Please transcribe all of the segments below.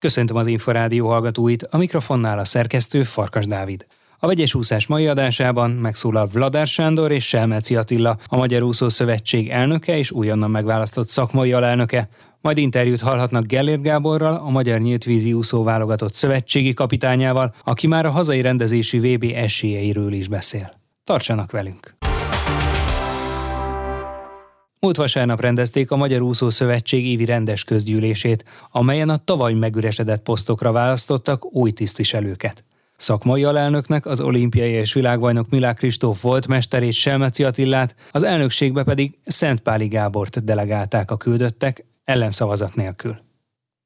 Köszöntöm az Inforádió hallgatóit, a mikrofonnál a szerkesztő Farkas Dávid. A vegyes úszás mai adásában megszólal Vladár Sándor és Selmeci Attila, a Magyar Úszó Szövetség elnöke és újonnan megválasztott szakmai alelnöke. Majd interjút hallhatnak Gellért Gáborral, a Magyar Nyíltvízi Úszó válogatott szövetségi kapitányával, aki már a hazai rendezésű VB esélyeiről is beszél. Tartsanak velünk! Múlt vasárnap rendezték a Magyar Úszó Szövetség évi rendes közgyűlését, amelyen a tavaly megüresedett posztokra választottak új tisztviselőket. Szakmai alelnöknek az olimpiai és világbajnok Milák Kristóf volt mesterét Selmeci Attillát, az elnökségbe pedig Szentpáli Gábort delegálták a küldöttek ellenszavazat nélkül.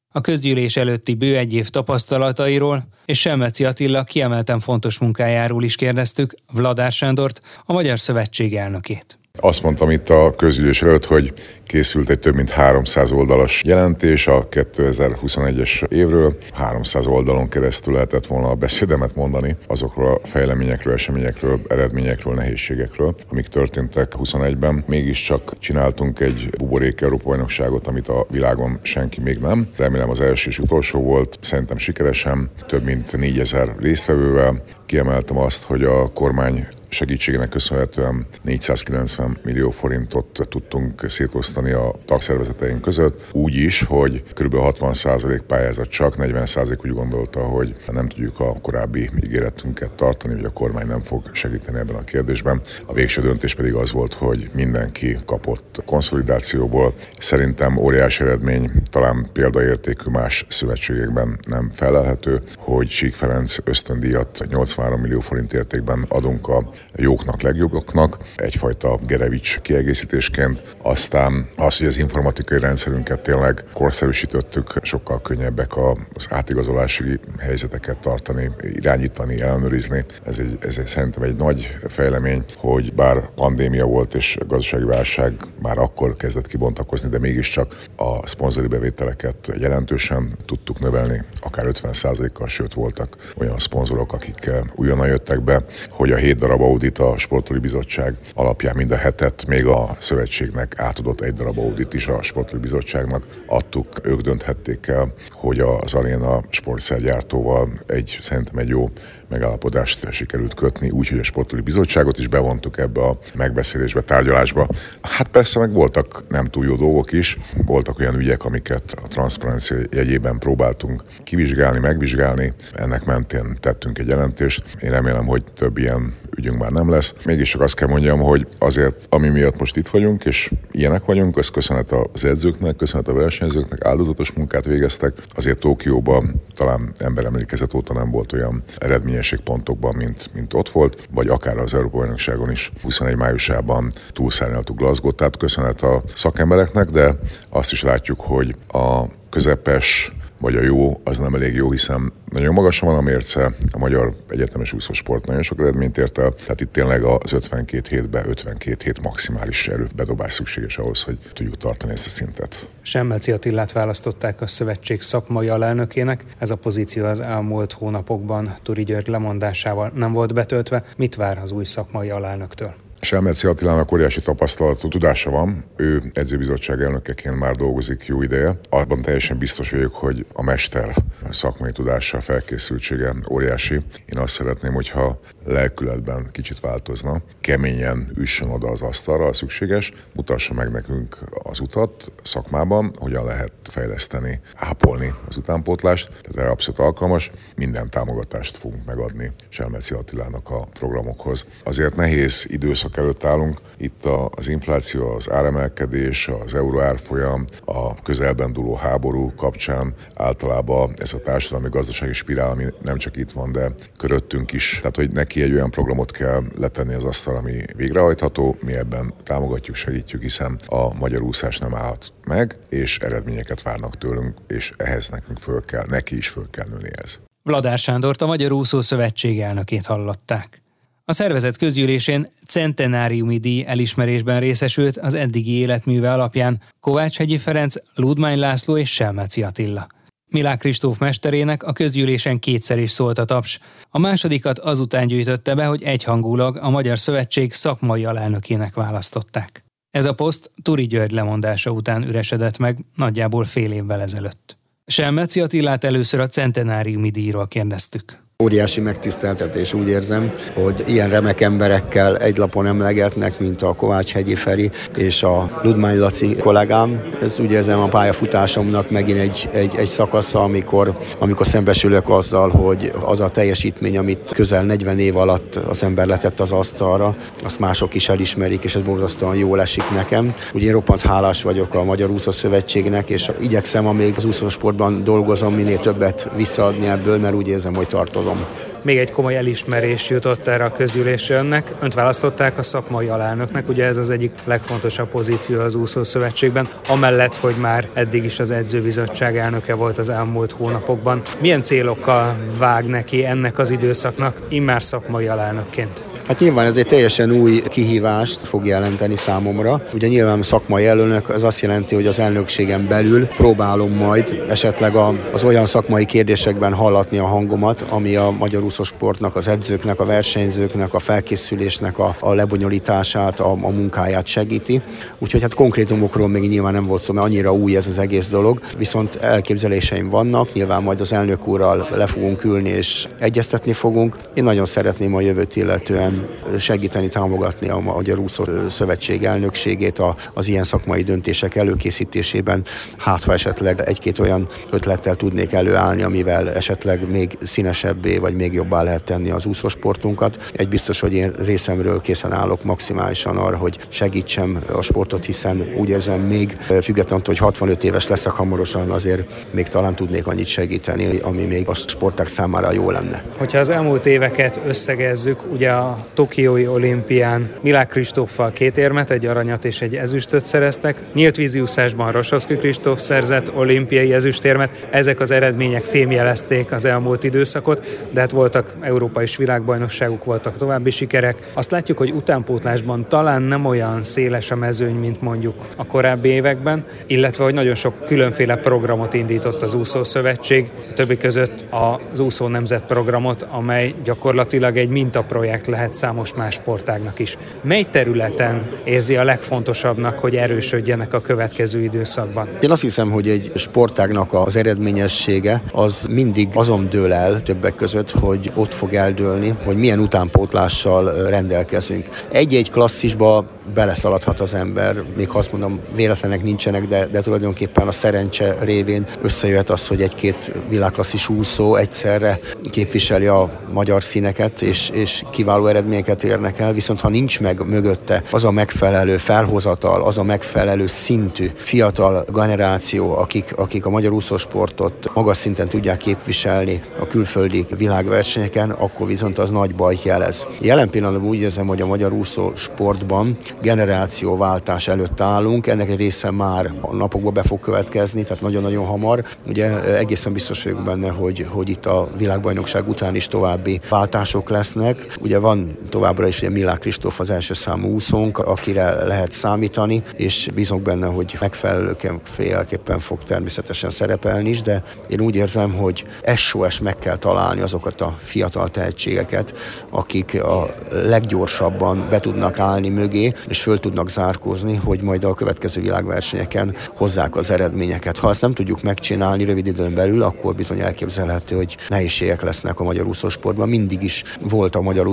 A közgyűlés előtti bő egy év tapasztalatairól és Selmeci Attila kiemelten fontos munkájáról is kérdeztük Vladár Sándort, a Magyar Szövetség elnökét. Azt mondtam itt a közgyűlés előtt, hogy készült egy több mint 300 oldalas jelentés a 2021-es évről. 300 oldalon keresztül lehetett volna a beszédemet mondani azokról a fejleményekről, eseményekről, eredményekről, nehézségekről, amik történtek 21-ben. Mégiscsak csináltunk egy buborék Európa bajnokságot, amit a világon senki még nem. Remélem az első és utolsó volt, szerintem sikeresen, több mint 4000 résztvevővel. Kiemeltem azt, hogy a kormány segítségének köszönhetően 490 millió forintot tudtunk szétosztani a tagszervezeteink között, úgy is, hogy kb. 60% pályázat csak, 40% úgy gondolta, hogy nem tudjuk a korábbi ígéretünket tartani, hogy a kormány nem fog segíteni ebben a kérdésben. A végső döntés pedig az volt, hogy mindenki kapott konszolidációból. Szerintem óriási eredmény, talán példaértékű más szövetségekben nem felelhető, hogy Sík Ferenc ösztöndíjat 83 millió forint értékben adunk a jóknak, legjobboknak, egyfajta Gerevics kiegészítésként. Aztán az, hogy az informatikai rendszerünket tényleg korszerűsítettük, sokkal könnyebbek az átigazolási helyzeteket tartani, irányítani, ellenőrizni. Ez egy, ez egy szerintem egy nagy fejlemény, hogy bár pandémia volt és gazdasági válság már akkor kezdett kibontakozni, de mégiscsak a szponzori bevételeket jelentősen tudtuk növelni, akár 50%-kal, sőt voltak olyan szponzorok, akik újonnan jöttek be, hogy a hét darab audit a Sportoli Bizottság alapján mind a hetet még a szövetségnek átadott egy darab audit is a Sportoli Bizottságnak. Adtuk, ők dönthették el, hogy az Aréna sportszergyártóval egy, szerintem egy jó megállapodást sikerült kötni, úgyhogy a Sportoli Bizottságot is bevontuk ebbe a megbeszélésbe, tárgyalásba. Hát persze meg voltak nem túl jó dolgok is, voltak olyan ügyek, amiket a transzparencia jegyében próbáltunk kivizsgálni, megvizsgálni, ennek mentén tettünk egy jelentést. Én remélem, hogy több ilyen ügyünk már nem lesz. Mégis csak azt kell mondjam, hogy azért, ami miatt most itt vagyunk, és ilyenek vagyunk, ez köszönet az edzőknek, köszönet a versenyzőknek, áldozatos munkát végeztek. Azért Tokióban talán emberemlékezet óta nem volt olyan eredményes pontokban, mint, mint ott volt, vagy akár az Európa bajnokságon is 21 májusában túlszárnyaltuk Glasgow, tehát köszönet a szakembereknek, de azt is látjuk, hogy a közepes vagy a jó, az nem elég jó, hiszen nagyon magasan van a mérce, a magyar egyetemes úszósport nagyon sok eredményt ért el, tehát itt tényleg az 52 hétben 52 hét maximális erőbedobás szükséges ahhoz, hogy tudjuk tartani ezt a szintet. Semmeci Attillát választották a szövetség szakmai alelnökének. Ez a pozíció az elmúlt hónapokban Turi György lemondásával nem volt betöltve. Mit vár az új szakmai alelnöktől? Selmeci Attilának óriási tapasztalatú tudása van, ő edzőbizottság elnökeként már dolgozik jó ideje. Abban teljesen biztos vagyok, hogy a mester szakmai tudása, felkészültsége óriási. Én azt szeretném, hogyha lelkületben kicsit változna, keményen üssön oda az asztalra, a szükséges, mutassa meg nekünk az utat szakmában, hogyan lehet fejleszteni, ápolni az utánpótlást, tehát erre abszolút alkalmas, minden támogatást fogunk megadni Selmeci Attilának a programokhoz. Azért nehéz időszak időszak előtt állunk. Itt az infláció, az áremelkedés, az euró árfolyam, a közelben dúló háború kapcsán általában ez a társadalmi gazdasági spirál, ami nem csak itt van, de köröttünk is. Tehát, hogy neki egy olyan programot kell letenni az asztal, ami végrehajtható, mi ebben támogatjuk, segítjük, hiszen a magyar úszás nem állhat meg, és eredményeket várnak tőlünk, és ehhez nekünk föl kell, neki is föl kell nőni ez. Vladár Sándort, a Magyar Úszó Szövetség elnökét hallották. A szervezet közgyűlésén centenáriumi díj elismerésben részesült az eddigi életműve alapján Kovács Hegyi Ferenc, Ludmány László és Selmeci Attila. Milák Kristóf mesterének a közgyűlésen kétszer is szólt a taps. A másodikat azután gyűjtötte be, hogy egyhangulag a Magyar Szövetség szakmai alelnökének választották. Ez a poszt Turi György lemondása után üresedett meg nagyjából fél évvel ezelőtt. Selmeci Attilát először a centenáriumi díjról kérdeztük. Óriási megtiszteltetés, úgy érzem, hogy ilyen remek emberekkel egy lapon emlegetnek, mint a Kovács Hegyi Feri és a Ludmány Laci kollégám. Ez úgy érzem a pályafutásomnak megint egy, egy, egy szakasza, amikor, amikor szembesülök azzal, hogy az a teljesítmény, amit közel 40 év alatt az ember letett az asztalra, azt mások is elismerik, és ez borzasztóan jól esik nekem. Ugye én roppant hálás vagyok a Magyar Úszó Szövetségnek, és igyekszem, amíg az úszósportban dolgozom, minél többet visszaadni ebből, mert úgy érzem, hogy tartozom tudom. Még egy komoly elismerés jutott erre a közgyűlésre önnek. Önt választották a szakmai alelnöknek, ugye ez az egyik legfontosabb pozíció az úszó szövetségben, amellett, hogy már eddig is az edzőbizottság elnöke volt az elmúlt hónapokban. Milyen célokkal vág neki ennek az időszaknak, immár szakmai alelnökként? Hát nyilván ez egy teljesen új kihívást fog jelenteni számomra. Ugye nyilván szakmai elnök, ez azt jelenti, hogy az elnökségen belül próbálom majd esetleg az olyan szakmai kérdésekben hallatni a hangomat, ami a magyar úszósportnak, az edzőknek, a versenyzőknek, a felkészülésnek a, a lebonyolítását, a, a munkáját segíti. Úgyhogy hát konkrétumokról még nyilván nem volt szó, mert annyira új ez az egész dolog. Viszont elképzeléseim vannak, nyilván majd az elnök úrral le fogunk ülni és egyeztetni fogunk. Én nagyon szeretném a jövőt illetően segíteni, támogatni a Magyar Úszó Szövetség elnökségét az ilyen szakmai döntések előkészítésében. Hát, ha esetleg egy-két olyan ötlettel tudnék előállni, amivel esetleg még színesebbé vagy még jobbá lehet tenni az úszósportunkat. Egy biztos, hogy én részemről készen állok maximálisan arra, hogy segítsem a sportot, hiszen úgy érzem még függetlenül, hogy 65 éves leszek hamarosan, azért még talán tudnék annyit segíteni, ami még a sporták számára jó lenne. Hogyha az elmúlt éveket összegezzük, ugye a Tokiói olimpián Milák Kristóffal két érmet, egy aranyat és egy ezüstöt szereztek. Nyílt víziúszásban Rosowski Kristóf szerzett olimpiai ezüstérmet. Ezek az eredmények fémjelezték az elmúlt időszakot, de hát voltak európai és világbajnokságok, voltak további sikerek. Azt látjuk, hogy utánpótlásban talán nem olyan széles a mezőny, mint mondjuk a korábbi években, illetve hogy nagyon sok különféle programot indított az Úszó Szövetség, többi között az Úszó Nemzet programot, amely gyakorlatilag egy mintaprojekt lehet számos más sportágnak is. Mely területen érzi a legfontosabbnak, hogy erősödjenek a következő időszakban? Én azt hiszem, hogy egy sportágnak az eredményessége az mindig azon dől el többek között, hogy ott fog eldőlni, hogy milyen utánpótlással rendelkezünk. Egy-egy klasszisba beleszaladhat az ember, még ha azt mondom, véletlenek nincsenek, de, de tulajdonképpen a szerencse révén összejöhet az, hogy egy-két világklasszis úszó egyszerre képviseli a magyar színeket, és, és kiváló eredményeket érnek el, viszont ha nincs meg mögötte az a megfelelő felhozatal, az a megfelelő szintű fiatal generáció, akik, akik a magyar úszósportot magas szinten tudják képviselni a külföldi világversenyeken, akkor viszont az nagy baj jelez. Jelen pillanatban úgy érzem, hogy a magyar úszósportban generációváltás előtt állunk, ennek egy része már a napokban be fog következni, tehát nagyon-nagyon hamar. Ugye egészen biztos vagyok benne, hogy, hogy itt a világbajnokság után is további váltások lesznek. Ugye van továbbra is ugye Milák Kristóf az első számú úszónk, akire lehet számítani, és bízunk benne, hogy megfelelőképpen fog természetesen szerepelni is, de én úgy érzem, hogy SOS meg kell találni azokat a fiatal tehetségeket, akik a leggyorsabban be tudnak állni mögé, és föl tudnak zárkózni, hogy majd a következő világversenyeken hozzák az eredményeket. Ha ezt nem tudjuk megcsinálni rövid időn belül, akkor bizony elképzelhető, hogy nehézségek lesznek a magyar úszósportban. Mindig is volt a magyar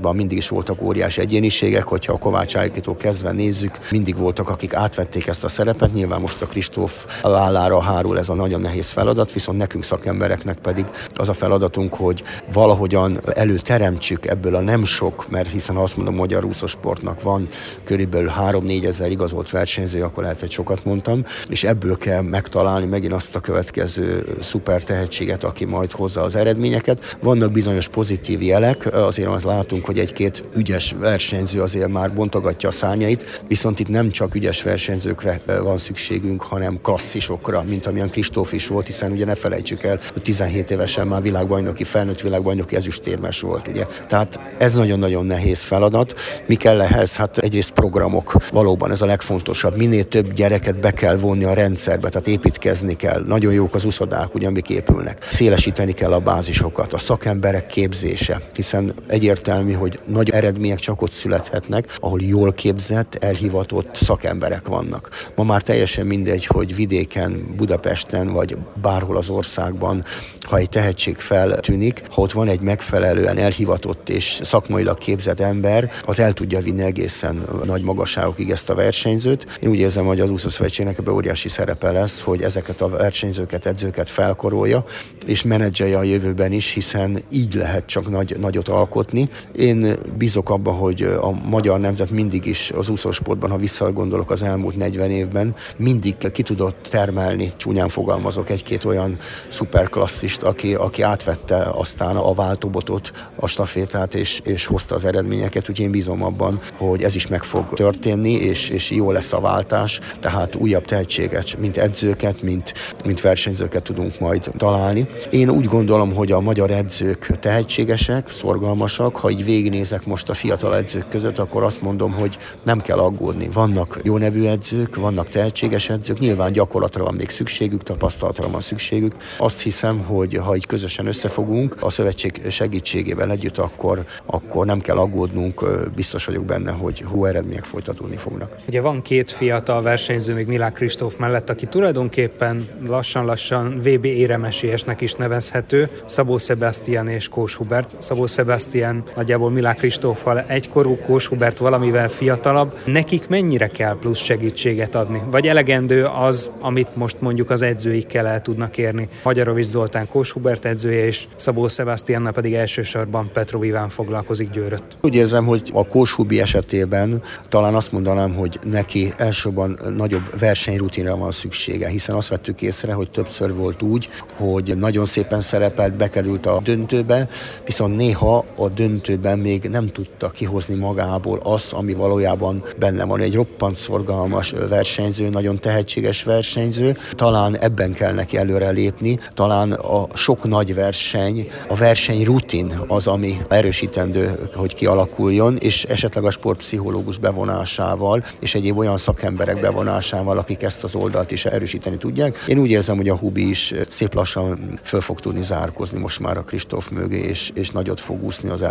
úszósportban, mindig is voltak óriási egyéniségek, hogyha a Kovács Ájkitól kezdve nézzük, mindig voltak, akik átvették ezt a szerepet. Nyilván most a Kristóf vállára hárul ez a nagyon nehéz feladat, viszont nekünk szakembereknek pedig az a feladatunk, hogy valahogyan előteremtsük ebből a nem sok, mert hiszen ha azt mondom, magyar úszósportnak van körülbelül 3-4 ezer igazolt versenyző, akkor lehet, hogy sokat mondtam, és ebből kell megtalálni megint azt a következő szuper tehetséget, aki majd hozza az eredményeket. Vannak bizonyos pozitív jelek, azért az látunk, hogy egy-két ügyes versenyző azért már bontogatja a szárnyait, viszont itt nem csak ügyes versenyzőkre van szükségünk, hanem klasszisokra, mint amilyen Kristóf is volt, hiszen ugye ne felejtsük el, hogy 17 évesen már világbajnoki, felnőtt világbajnoki ezüstérmes volt, ugye. Tehát ez nagyon-nagyon nehéz feladat. Mi kell ehhez? Hát egyrészt Egyrészt programok, valóban ez a legfontosabb. Minél több gyereket be kell vonni a rendszerbe, tehát építkezni kell. Nagyon jók az uszodák, ugye, amik épülnek. Szélesíteni kell a bázisokat, a szakemberek képzése, hiszen egyértelmű, hogy nagy eredmények csak ott születhetnek, ahol jól képzett, elhivatott szakemberek vannak. Ma már teljesen mindegy, hogy vidéken, Budapesten vagy bárhol az országban, ha egy tehetség feltűnik, ha ott van egy megfelelően elhivatott és szakmailag képzett ember, az el tudja vinni egészen nagy magasságokig ezt a versenyzőt. Én úgy érzem, hogy az úszószövetségnek ebbe óriási szerepe lesz, hogy ezeket a versenyzőket, edzőket felkorolja, és menedzselje a jövőben is, hiszen így lehet csak nagy, nagyot alkotni. Én bízok abba, hogy a magyar nemzet mindig is az úszósportban, ha visszagondolok az elmúlt 40 évben, mindig ki tudott termelni, csúnyán fogalmazok, egy-két olyan szuperklasszist, aki, aki átvette aztán a váltóbotot, a stafétát, és, és hozta az eredményeket, úgyhogy én bízom abban, hogy ez is meg fog történni, és, és jó lesz a váltás, tehát újabb tehetséget, mint edzőket, mint, mint versenyzőket tudunk majd találni. Én úgy gondolom, hogy a magyar edzők tehetségesek, szorgalmasak, ha így végignézek most a fiatal edzők között, akkor azt mondom, hogy nem kell aggódni. Vannak jó nevű edzők, vannak tehetséges edzők, nyilván gyakorlatra van még szükségük, tapasztalatra van szükségük. Azt hiszem, hogy ha így közösen összefogunk, a szövetség segítségével együtt, akkor, akkor nem kell aggódnunk, biztos vagyok benne, hogy hú eredmények folytatódni fognak. Ugye van két fiatal versenyző még Milák Kristóf mellett, aki tulajdonképpen lassan-lassan VB éremesélyesnek is nevezhető, Szabó Sebastian és Kós Hubert. Szabó Sebastian nagyjából Milák Kristóffal egykorú, Kós Hubert valamivel fiatalabb. Nekik mennyire kell plusz segítséget adni? Vagy elegendő az, amit most mondjuk az edzőikkel el tudnak érni? Magyarovics Zoltán Kós Hubert edzője és Szabó Sebastiannal pedig elsősorban Petro Iván foglalkozik Győrött. Úgy érzem, hogy a Kós Hubi esetében talán azt mondanám, hogy neki elsősorban nagyobb versenyrutinra van szüksége, hiszen azt vettük észre, hogy többször volt úgy, hogy nagyon szépen szerepelt, bekerült a döntőbe, viszont néha a döntőben még nem tudta kihozni magából azt, ami valójában benne van. Egy roppant szorgalmas versenyző, nagyon tehetséges versenyző, talán ebben kell neki előrelépni, talán a sok nagy verseny, a verseny rutin az, ami erősítendő, hogy kialakuljon, és esetleg a sportpszichológus bevonásával, és egyéb olyan szakemberek bevonásával, akik ezt az oldalt is erősíteni tudják. Én úgy érzem, hogy a Hubi is szép lassan föl fog tudni zárkozni most már a Kristóf mögé, és, és nagyot fog úszni az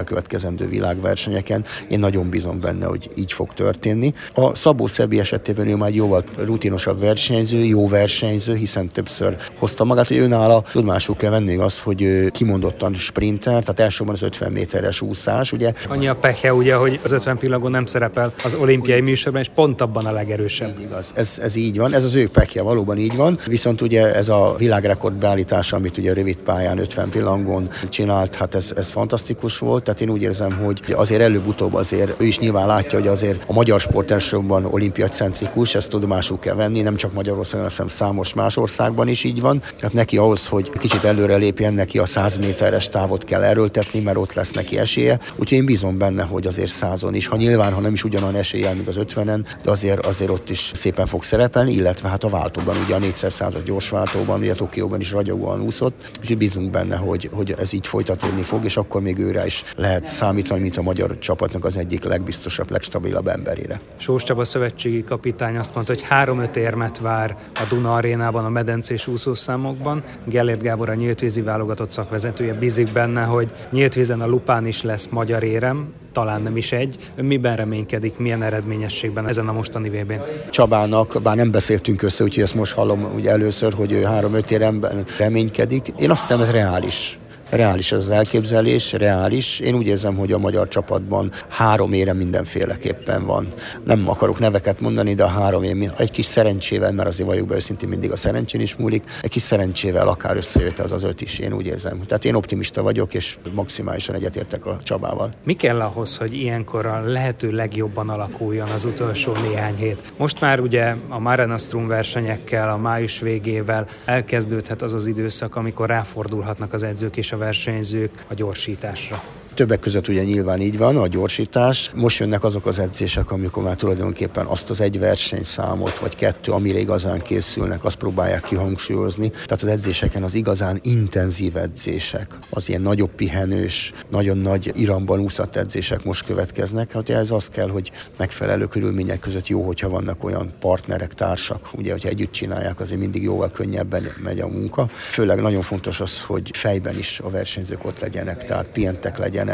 elkövetkezendő világversenyeken. Én nagyon bízom benne, hogy így fog történni. A Szabó Szebi esetében ő már jóval rutinosabb versenyző, jó versenyző, hiszen többször hozta magát, hogy őnála tudomásul kell venni az, hogy kimondottan sprinter, tehát elsősorban az 50 méteres úszás, ugye. Annyi a pehe, ugye, hogy az 50 pillagon nem szerepel az olimpiai műsorban, és pont abban a legerősebb. Így igaz. Ez, ez így van, ez az ő pekje, valóban így van. Viszont ugye ez a világrekord beállítása, amit ugye rövid pályán 50 pillangon csinált, hát ez, ez fantasztikus volt. Tehát én úgy érzem, hogy azért előbb-utóbb azért ő is nyilván látja, hogy azért a magyar sport elsősorban olimpiacentrikus, ezt tudomásul kell venni, nem csak Magyarországon, hanem számos más országban is így van. Tehát neki ahhoz, hogy kicsit előre lépjen, neki a 100 méteres távot kell erőltetni, mert ott lesz neki esélye. Úgyhogy én bízom benne, hogy azért százon is, ha nyilván, ha nem is ugyanolyan eséllyel, mint az 50-en, de azért, azért ott is szépen fog szerepelni, illetve hát a váltóban, ugye a 400 század gyors váltóban, ugye Tokióban is ragyogóan úszott, úgyhogy bízunk benne, hogy, hogy ez így folytatódni fog, és akkor még őre is lehet számítani, mint a magyar csapatnak az egyik legbiztosabb, legstabilabb emberére. Sós Csaba szövetségi kapitány azt mondta, hogy három-öt érmet vár a Duna arénában a medencés úszószámokban. Gellért Gábor a nyíltvízi válogatott szakvezetője bízik benne, hogy nyíltvízen a Lupán is lesz magyar érem, talán nem is egy. Ön miben reménykedik, milyen eredményességben ezen a mostani vb n Csabának, bár nem beszéltünk össze, úgyhogy ezt most hallom ugye először, hogy ő három-öt éremben reménykedik. Én azt hiszem, ez reális reális az elképzelés, reális. Én úgy érzem, hogy a magyar csapatban három ére mindenféleképpen van. Nem akarok neveket mondani, de a három ér, egy kis szerencsével, mert azért vagyok be őszintén mindig a szerencsén is múlik, egy kis szerencsével akár összejött az az öt is, én úgy érzem. Tehát én optimista vagyok, és maximálisan egyetértek a Csabával. Mi kell ahhoz, hogy ilyenkor a lehető legjobban alakuljon az utolsó néhány hét? Most már ugye a Mare Nostrum versenyekkel, a május végével elkezdődhet az az időszak, amikor ráfordulhatnak az edzők és a versenyzők a gyorsításra? Többek között ugye nyilván így van, a gyorsítás. Most jönnek azok az edzések, amikor már tulajdonképpen azt az egy versenyszámot, vagy kettő, amire igazán készülnek, azt próbálják kihangsúlyozni. Tehát az edzéseken az igazán intenzív edzések, az ilyen nagyobb pihenős, nagyon nagy iramban úszott edzések most következnek. Hát ez az kell, hogy megfelelő körülmények között jó, hogyha vannak olyan partnerek, társak, ugye, hogyha együtt csinálják, azért mindig jóval könnyebben megy a munka. Főleg nagyon fontos az, hogy fejben is a versenyzők ott legyenek, tehát pihentek legyenek,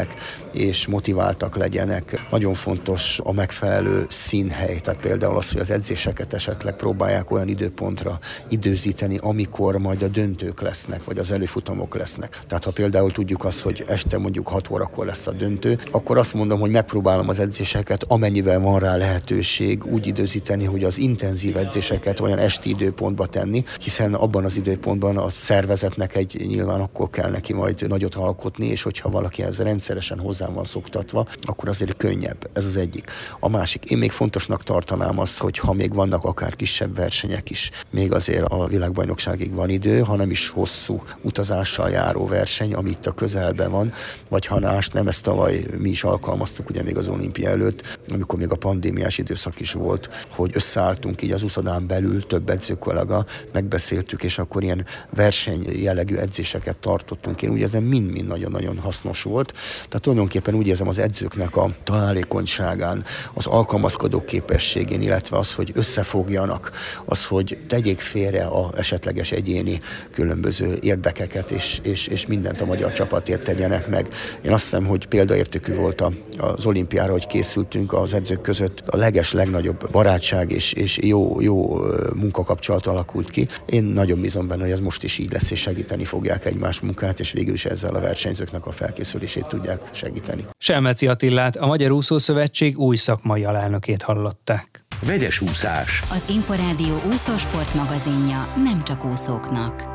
és motiváltak legyenek. Nagyon fontos a megfelelő színhely, tehát például az, hogy az edzéseket esetleg próbálják olyan időpontra időzíteni, amikor majd a döntők lesznek, vagy az előfutamok lesznek. Tehát ha például tudjuk azt, hogy este mondjuk 6 órakor lesz a döntő, akkor azt mondom, hogy megpróbálom az edzéseket, amennyivel van rá lehetőség, úgy időzíteni, hogy az intenzív edzéseket olyan esti időpontba tenni, hiszen abban az időpontban a szervezetnek egy nyilván akkor kell neki majd nagyot alkotni, és hogyha valaki ez rendszeresen hozzá van szoktatva, akkor azért könnyebb. Ez az egyik. A másik, én még fontosnak tartanám azt, hogy ha még vannak akár kisebb versenyek is, még azért a világbajnokságig van idő, ha nem is hosszú utazással járó verseny, ami itt a közelben van, vagy ha más nem, ezt tavaly mi is alkalmaztuk ugye még az olimpia előtt, amikor még a pandémiás időszak is volt, hogy összeálltunk így az uszodán belül több edzőkollega, megbeszéltük, és akkor ilyen verseny jellegű edzéseket tartottunk. Én úgy érzem, mind-mind nagyon-nagyon hasznos volt. Tehát tulajdonképpen úgy érzem az edzőknek a találékonyságán, az alkalmazkodó képességén, illetve az, hogy összefogjanak, az, hogy tegyék félre a esetleges egyéni különböző érdekeket, és, és, és mindent a magyar csapatért tegyenek meg. Én azt hiszem, hogy példaértékű volt az olimpiára, hogy készültünk az edzők között a leges legnagyobb barátság és, és jó, jó munkakapcsolat alakult ki. Én nagyon bízom benne, hogy ez most is így lesz, és segíteni fogják egymás munkát, és végül is ezzel a versenyzőknek a felkészülését tudják segíteni. Selmeci Attillát, a Magyar Úszó Szövetség új szakmai alelnökét hallották. Vegyes úszás. Az Inforádió úszósport magazinja nem csak úszóknak.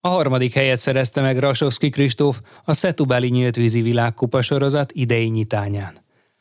A harmadik helyet szerezte meg Rasovski Kristóf a Szetubáli nyíltvízi világkupa sorozat idei nyitányán.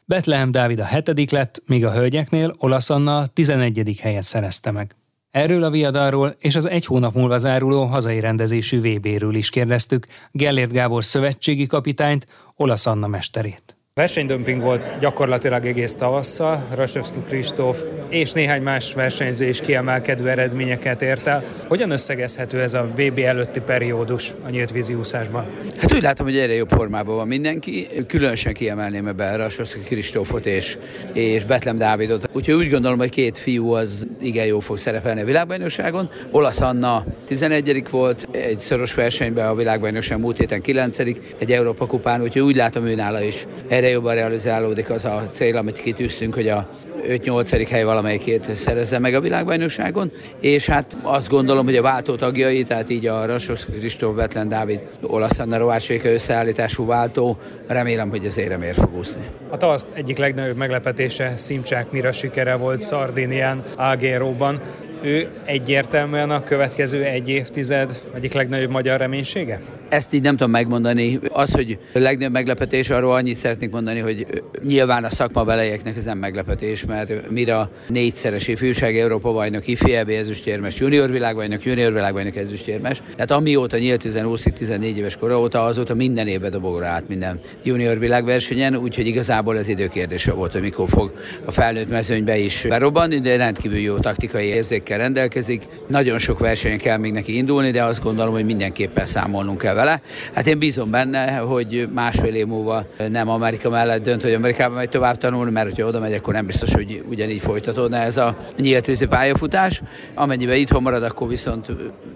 Betlehem Dávid a hetedik lett, míg a hölgyeknél Olasz Anna a 11. helyet szerezte meg. Erről a viadalról és az egy hónap múlva záruló hazai rendezésű VB-ről is kérdeztük Gellért Gábor szövetségi kapitányt, Olasz Anna mesterét. Versenydömping volt gyakorlatilag egész tavasszal, Rasevski Kristóf és néhány más versenyző is kiemelkedő eredményeket ért el. Hogyan összegezhető ez a VB előtti periódus a nyílt vízi úszásban? Hát úgy látom, hogy egyre jobb formában van mindenki. Különösen kiemelném ebbe Rasevski Kristófot és, és Betlem Dávidot. Úgyhogy úgy gondolom, hogy két fiú az igen jó fog szerepelni a világbajnokságon. Olasz Anna 11 volt, egy szoros versenyben a világbajnokság múlt héten 9 egy Európa kupán, úgyhogy úgy látom ő nála is egyre jobban realizálódik az a cél, amit kitűztünk, hogy a 5-8. hely valamelyikét szerezze meg a világbajnokságon, és hát azt gondolom, hogy a váltó tagjai, tehát így a Rasos Kristóf, Betlen Dávid, Olasz Anna Rovácséka összeállítású váltó, remélem, hogy az éremér fog úszni. A tavaszt egyik legnagyobb meglepetése Szimcsák Mira sikere volt Szardinián, Algéróban. Ő egyértelműen a következő egy évtized egyik legnagyobb magyar reménysége? Ezt így nem tudom megmondani. Az, hogy a legnagyobb meglepetés, arról annyit szeretnék mondani, hogy nyilván a szakma belejeknek ez nem meglepetés, mert mire négyszeres ifjúság Európa bajnok, ifjebb ezüstérmes, junior világbajnok, junior világbajnok ezüstérmes. Tehát amióta nyílt 20 14 éves kora óta, azóta minden évben dobogra át minden junior világversenyen, úgyhogy igazából ez időkérdése volt, hogy mikor fog a felnőtt mezőnybe is berobbanni, de rendkívül jó taktikai érzékkel rendelkezik. Nagyon sok versenyen kell még neki indulni, de azt gondolom, hogy mindenképpen számolnunk kell vele. Hát én bízom benne, hogy másfél év múlva nem Amerika mellett dönt, hogy Amerikában megy tovább tanulni, mert hogyha oda megy, akkor nem biztos, hogy ugyanígy folytatódna ez a nyílt vízi pályafutás. Amennyiben itthon marad, akkor viszont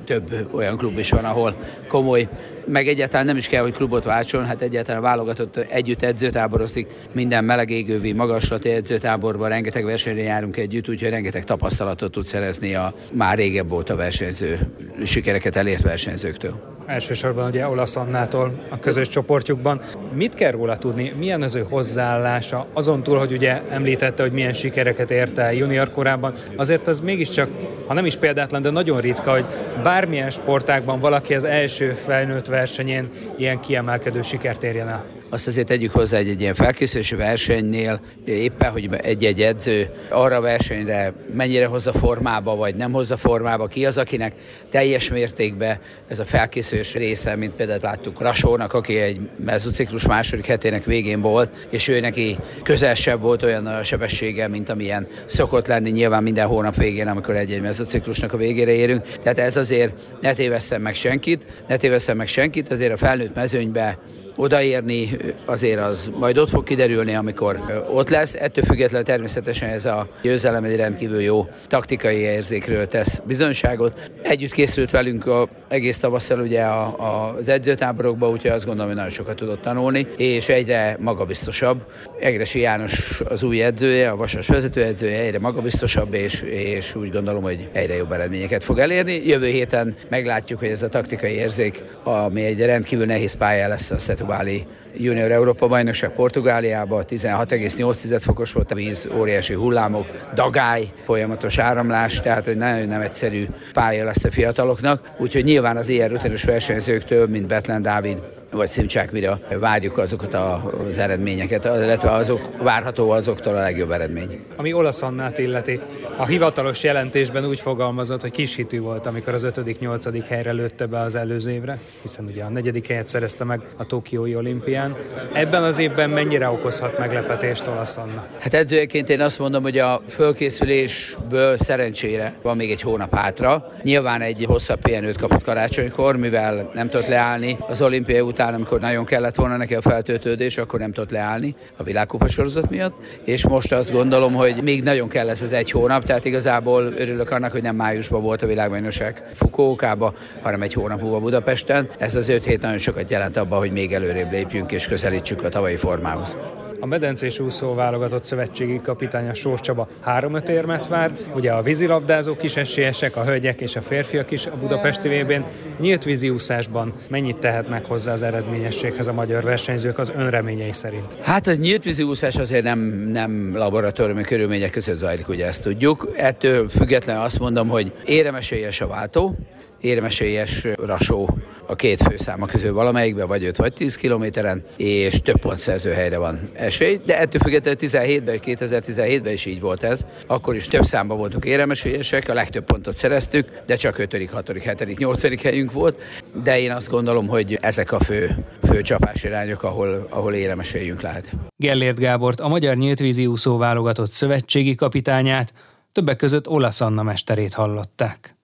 több olyan klub is van, ahol komoly meg egyáltalán nem is kell, hogy klubot váltson, hát egyáltalán válogatott együtt edzőtáborozik, minden meleg égővi magaslati edzőtáborban, rengeteg versenyre járunk együtt, úgyhogy rengeteg tapasztalatot tud szerezni a már régebb volt a versenyző, sikereket elért versenyzőktől elsősorban ugye Olasz Annától a közös csoportjukban. Mit kell róla tudni? Milyen az ő hozzáállása? Azon túl, hogy ugye említette, hogy milyen sikereket ért el junior korában, azért az mégiscsak, ha nem is példátlan, de nagyon ritka, hogy bármilyen sportágban valaki az első felnőtt versenyén ilyen kiemelkedő sikert érjen el. Azt azért tegyük hozzá egy, egy ilyen felkészülési versenynél, éppen, hogy egy-egy edző arra a versenyre mennyire hozza formába, vagy nem hozza formába, ki az, akinek teljes mértékben ez a felkészülés része, mint például láttuk Rasónak, aki egy mezőciklus második hetének végén volt, és ő neki közelsebb volt olyan a sebessége, mint amilyen szokott lenni nyilván minden hónap végén, amikor egy-egy mezőciklusnak a végére érünk. Tehát ez azért ne tévesszem meg senkit, ne tévesszem meg senkit, azért a felnőtt mezőnybe odaérni, azért az majd ott fog kiderülni, amikor ott lesz. Ettől függetlenül természetesen ez a győzelem egy rendkívül jó taktikai érzékről tesz bizonyságot. Együtt készült velünk a, egész tavasszal ugye a, a, az edzőtáborokba, úgyhogy azt gondolom, hogy nagyon sokat tudott tanulni, és egyre magabiztosabb. Egresi János az új edzője, a Vasas vezetőedzője, egyre magabiztosabb, és, és úgy gondolom, hogy egyre jobb eredményeket fog elérni. Jövő héten meglátjuk, hogy ez a taktikai érzék, ami egy rendkívül nehéz pálya lesz a Setubáli Junior Európa bajnokság Portugáliában, 16,8 fokos volt a víz, óriási hullámok, dagály, folyamatos áramlás, tehát egy nagyon nem egyszerű pálya lesz a fiataloknak, úgyhogy nyilván az ilyen rutinos versenyzőktől, mint Betlen Dávid, vagy Szimcsák Mira várjuk azokat az eredményeket, illetve azok várható azoktól a legjobb eredmény. Ami olasz Annát illeti, a hivatalos jelentésben úgy fogalmazott, hogy kis hitű volt, amikor az 5.-8. helyre lőtte be az előző évre, hiszen ugye a negyedik helyet szerezte meg a Tokiói olimpián. Ebben az évben mennyire okozhat meglepetést olasz Anna? Hát edzőjeként én azt mondom, hogy a fölkészülésből szerencsére van még egy hónap hátra. Nyilván egy hosszabb pihenőt kapott karácsonykor, mivel nem tudott leállni az olimpiai után, amikor nagyon kellett volna neki a feltöltődés, akkor nem tudott leállni a világkupa sorozat miatt, és most azt gondolom, hogy még nagyon kell ez az egy hónap, tehát igazából örülök annak, hogy nem májusban volt a világbajnokság Fukókába, hanem egy hónap múlva Budapesten. Ez az öt hét nagyon sokat jelent abban, hogy még előrébb lépjünk és közelítsük a tavalyi formához. A medencés úszó válogatott szövetségi kapitánya Sós Csaba három érmet vár, ugye a vízilabdázók is esélyesek, a hölgyek és a férfiak is a budapesti vb Nyílt vízi úszásban mennyit tehetnek hozzá az eredményességhez a magyar versenyzők az önreményei szerint? Hát a nyílt vízi úszás azért nem, nem laboratóriumi körülmények között zajlik, ugye ezt tudjuk. Ettől függetlenül azt mondom, hogy éremesélyes a váltó, érmesélyes rasó a két főszáma közül valamelyikbe, vagy 5 vagy 10 kilométeren, és több pontszerző helyre van esély, de ettől függetlenül 17-ben, 2017-ben is így volt ez. Akkor is több számban voltunk éremesélyesek, a legtöbb pontot szereztük, de csak 5., 6., 7., 8. helyünk volt, de én azt gondolom, hogy ezek a fő, fő csapásirányok, ahol, ahol éremesélyünk lehet. Gellért Gábort, a Magyar Nyíltvízi Úszó válogatott szövetségi kapitányát, többek között Olasz Anna mesterét hallották.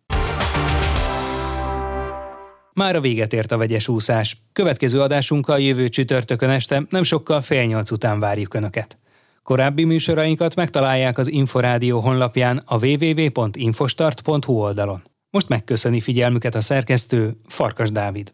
Már a véget ért a vegyes úszás. Következő adásunkkal jövő csütörtökön este nem sokkal fél nyolc után várjuk Önöket. Korábbi műsorainkat megtalálják az Inforádió honlapján a www.infostart.hu oldalon. Most megköszöni figyelmüket a szerkesztő Farkas Dávid.